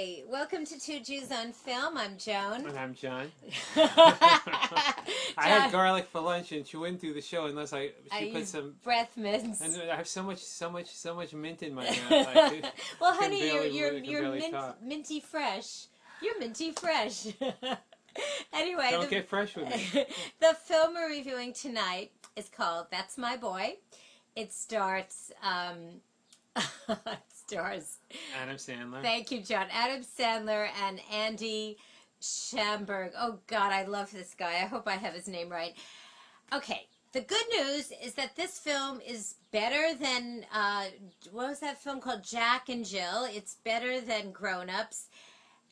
Hi, welcome to Two Jews on Film. I'm Joan. And I'm John. John, I had garlic for lunch, and she wouldn't do the show unless I I she put some. breath mints. And I have so much, so much, so much mint in my mouth. I, well, honey, barely- you're you're you're mint, talk. minty fresh. You're minty fresh. anyway, don't the, get fresh with me. the film we're reviewing tonight is called "That's My Boy." It starts. Um, stars Adam Sandler. Thank you, John. Adam Sandler and Andy Samberg. Oh, God, I love this guy. I hope I have his name right. Okay, the good news is that this film is better than, uh, what was that film called? Jack and Jill. It's better than Grown Ups.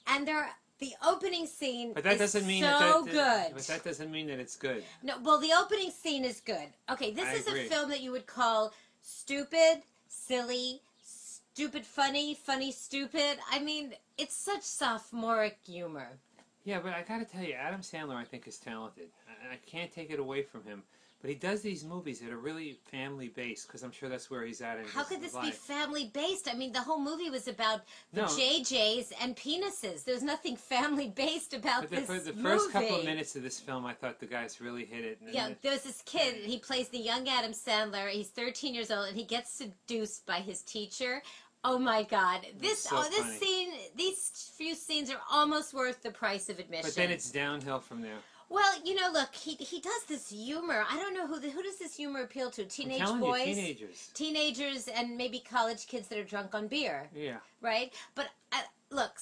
And there, the opening scene but that is doesn't mean so that, that good. But that doesn't mean that it's good. No, well, the opening scene is good. Okay, this I is agree. a film that you would call stupid, silly, stupid, funny, funny, stupid. I mean, it's such sophomoric humor. Yeah, but I gotta tell you, Adam Sandler, I think, is talented. I, I can't take it away from him. But he does these movies that are really family based, because I'm sure that's where he's at in How could this be family based? I mean, the whole movie was about the No. JJs and penises. There's nothing family based about But the, this the movie. first couple of minutes of this film, I thought the guys really hit it. and Yeah, then- there's this kid. He plays the young Adam Sandler. He's 13 years old, and he gets seduced by his teacher. Oh my God! This so oh, this funny. scene, these few scenes are almost worth the price of admission. but then it's downhill from there. well, you know, look, he he does this humor. I don't know who the, who does this humor appeal to? Teenage boys, you, teenagers. teenagers, and maybe college kids that are drunk on beer, Yeah, right? But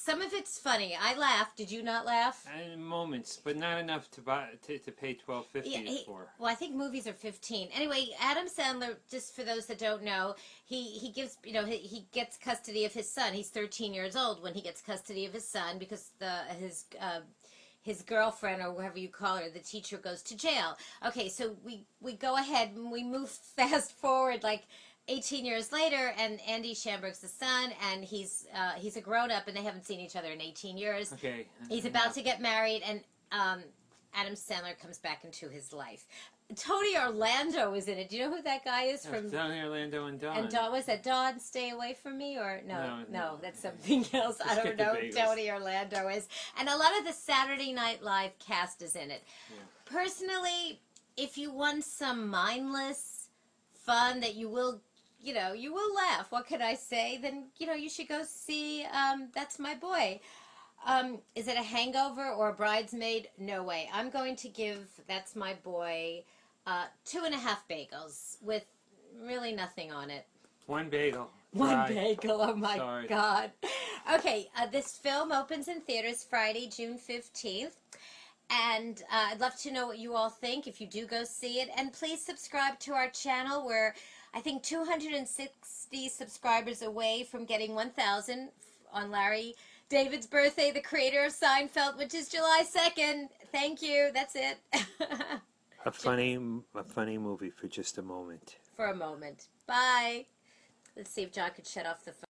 some of it's funny. I laughed. Did you not laugh? and moments, but not enough to buy to, to pay twelve fifty Yeah, he- for. Well, I think movies are 15. Anyway, Adam Sandler, just for those that don't know, he, he gives, you know, he, he gets custody of his son. He's 13 years old when he gets custody of his son because the his uh, his girlfriend or whoever you call her, the teacher goes to jail. Okay, so we we go ahead and we move fast forward like 18 years later and Andy Samberg's the son and he's uh, he's a grown up and they haven't seen each other in 18 years. Okay. He's about to get married, and um, Adam Sandler comes back into his life. Tony Orlando is in it. Do you know who that guy is from? Tony Orlando and Dawn. And Dawn was that Dawn? Stay away from me, or no? No, No, no. that's something else. I don't know. who Tony Orlando is, and a lot of the Saturday Night Live cast is in it. Yeah. Personally, if you want some mindless fun that you will, you know, you will laugh. What could I say? Then you know you should go see. Um, that's my boy. Um, is it a hangover or a bridesmaid? No way. I'm going to give That's My Boy uh, two and a half bagels with really nothing on it. One bagel. One Fried. bagel. Oh my Sorry. God. Okay, uh, this film opens in theaters Friday, June 15th. And uh, I'd love to know what you all think if you do go see it. And please subscribe to our channel. We're, I think, 260 subscribers away from getting 1,000 on Larry David's birthday, the creator of Seinfeld, which is July 2nd. Thank you. That's it. A funny, a funny movie for just a moment. For a moment. Bye. Let's see if John could shut off the phone.